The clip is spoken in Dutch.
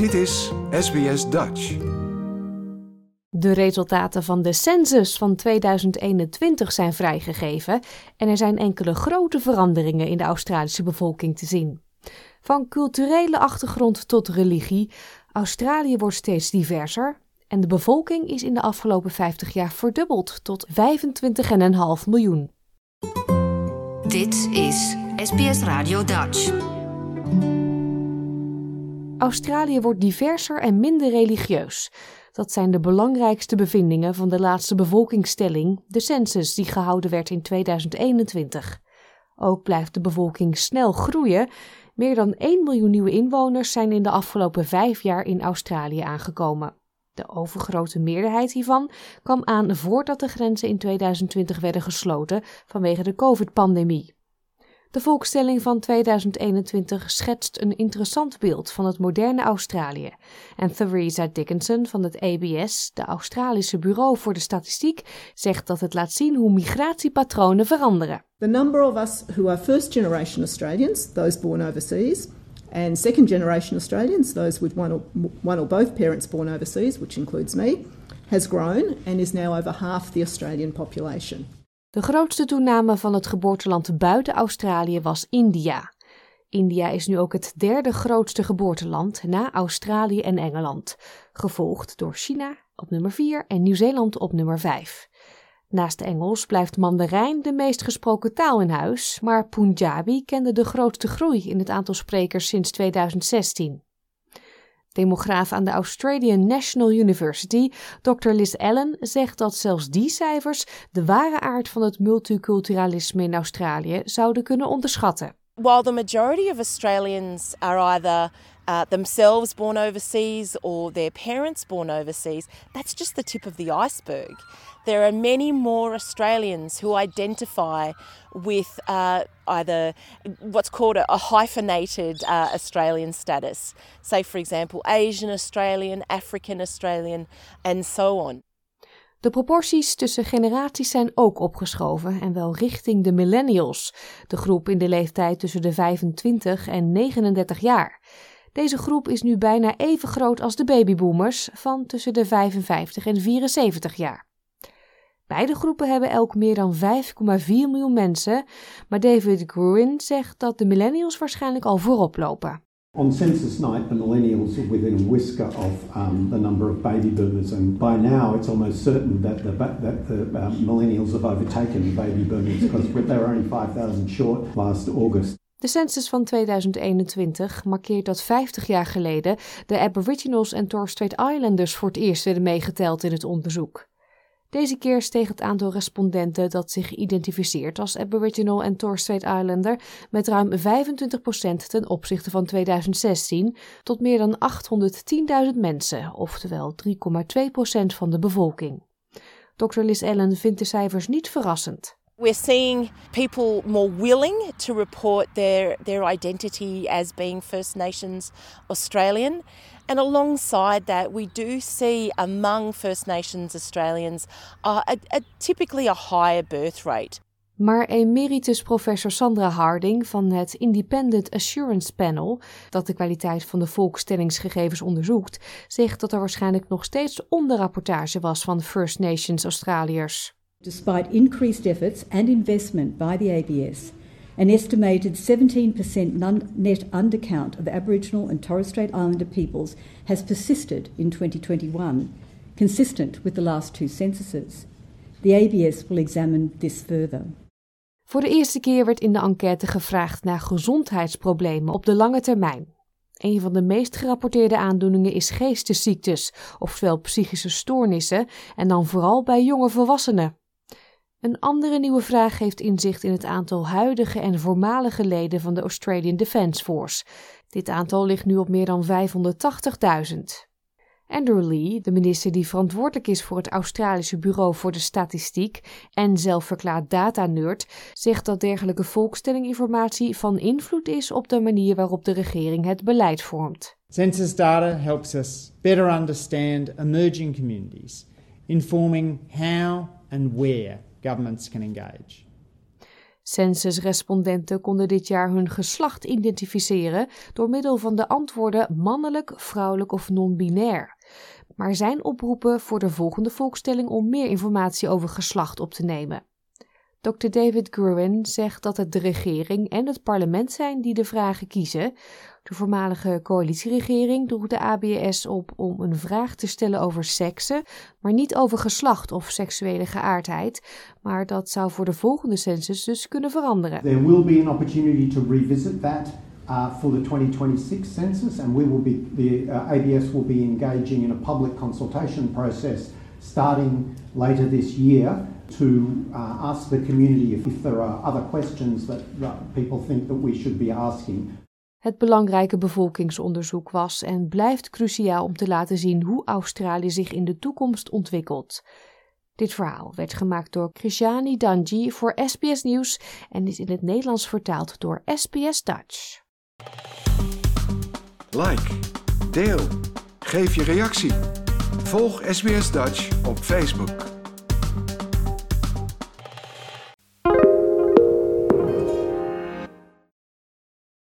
Dit is SBS Dutch. De resultaten van de census van 2021 zijn vrijgegeven en er zijn enkele grote veranderingen in de Australische bevolking te zien. Van culturele achtergrond tot religie, Australië wordt steeds diverser en de bevolking is in de afgelopen 50 jaar verdubbeld tot 25,5 miljoen. Dit is SBS Radio Dutch. Australië wordt diverser en minder religieus. Dat zijn de belangrijkste bevindingen van de laatste bevolkingstelling, de census die gehouden werd in 2021. Ook blijft de bevolking snel groeien. Meer dan 1 miljoen nieuwe inwoners zijn in de afgelopen vijf jaar in Australië aangekomen. De overgrote meerderheid hiervan kwam aan voordat de grenzen in 2020 werden gesloten vanwege de COVID-pandemie. De volkstelling van 2021 schetst een interessant beeld van het moderne Australië. En Theresa Dickinson van het ABS, de Australische Bureau voor de Statistiek, zegt dat het laat zien hoe migratiepatronen veranderen. The number of us who are first generation Australians, those born overseas, and second generation Australians, those with one or, one or both parents born overseas, which includes me, has grown and is now over half the Australian population. De grootste toename van het geboorteland buiten Australië was India. India is nu ook het derde grootste geboorteland na Australië en Engeland, gevolgd door China op nummer 4 en Nieuw-Zeeland op nummer 5. Naast Engels blijft Mandarijn de meest gesproken taal in huis, maar Punjabi kende de grootste groei in het aantal sprekers sinds 2016. Demograaf aan de Australian National University, Dr. Liz Allen, zegt dat zelfs die cijfers de ware aard van het multiculturalisme in Australië zouden kunnen onderschatten. While the majority of Australians are either uh, themselves born overseas or their parents born overseas, that's just the tip of the iceberg. There are many more Australians who identify with uh, either what's called a, a hyphenated uh, Australian status. Say, for example, Asian Australian, African Australian, and so on. De proporties tussen generaties zijn ook opgeschoven en wel richting de millennials, de groep in de leeftijd tussen de 25 en 39 jaar. Deze groep is nu bijna even groot als de babyboomers van tussen de 55 en 74 jaar. Beide groepen hebben elk meer dan 5,4 miljoen mensen, maar David Gruen zegt dat de millennials waarschijnlijk al voorop lopen. On census night, the millennials are within a whisker of um, the number of baby boomers, and by now it's almost certain that the, that the uh, millennials have overtaken baby boomers because they were only 5,000 short last August. De census van 2021 markeert dat 50 jaar geleden de Aboriginals en Torres Strait Islanders voor het eerst werden meegeteld in het onderzoek. Deze keer steeg het aantal respondenten dat zich identificeert als Aboriginal en Torres Strait Islander met ruim 25% ten opzichte van 2016 tot meer dan 810.000 mensen, oftewel 3,2% van de bevolking. Dr. Liz Allen vindt de cijfers niet verrassend. We're seeing people more willing to report their, their identity as being First Nations Australian. And alongside that, we do see among First Nations Australians uh, a, typically a higher birth rate. Maar emeritus professor Sandra Harding van het Independent Assurance Panel, dat de kwaliteit van de volkstellingsgegevens onderzoekt, zegt dat er waarschijnlijk nog steeds onderrapportage was van First Nations Australiërs. Despite increased efforts and investment by the ABS, an estimated 17% net undercount of Aboriginal and Torres Strait Islander peoples has persisted in 2021, consistent with the last two censuses. The ABS will examine this further. Voor de eerste keer werd in de enquête gevraagd naar gezondheidsproblemen op de lange termijn. Een van de meest gerapporteerde aandoeningen is geestesziektes, oftewel psychische stoornissen, en dan vooral bij jonge volwassenen. Een andere nieuwe vraag geeft inzicht in het aantal huidige en voormalige leden van de Australian Defence Force. Dit aantal ligt nu op meer dan 580.000. Andrew Lee, de minister die verantwoordelijk is voor het Australische Bureau voor de Statistiek en zelfverklaard data-nerd, zegt dat dergelijke volkstellinginformatie van invloed is op de manier waarop de regering het beleid vormt. Census data helps us better understand emerging communities, informing how and where governments can engage. Censusrespondenten konden dit jaar hun geslacht identificeren door middel van de antwoorden mannelijk, vrouwelijk of non-binair. Maar zijn oproepen voor de volgende volkstelling om meer informatie over geslacht op te nemen. Dr. David Gruen zegt dat het de regering en het parlement zijn die de vragen kiezen. De voormalige coalitieregering droeg de ABS op om een vraag te stellen over seksen, maar niet over geslacht of seksuele geaardheid. Maar dat zou voor de volgende census dus kunnen veranderen. There will be an opportunity to revisit that uh, for the 2026 census, and we will be the uh, ABS will be engaging in a public consultation process starting later this year to uh, ask the community if, there are other questions that people think that we should be asking. Het belangrijke bevolkingsonderzoek was en blijft cruciaal om te laten zien hoe Australië zich in de toekomst ontwikkelt. Dit verhaal werd gemaakt door Krishani Danji voor SBS Nieuws en is in het Nederlands vertaald door SBS Dutch. Like, deel, geef je reactie. Volg SBS Dutch op Facebook.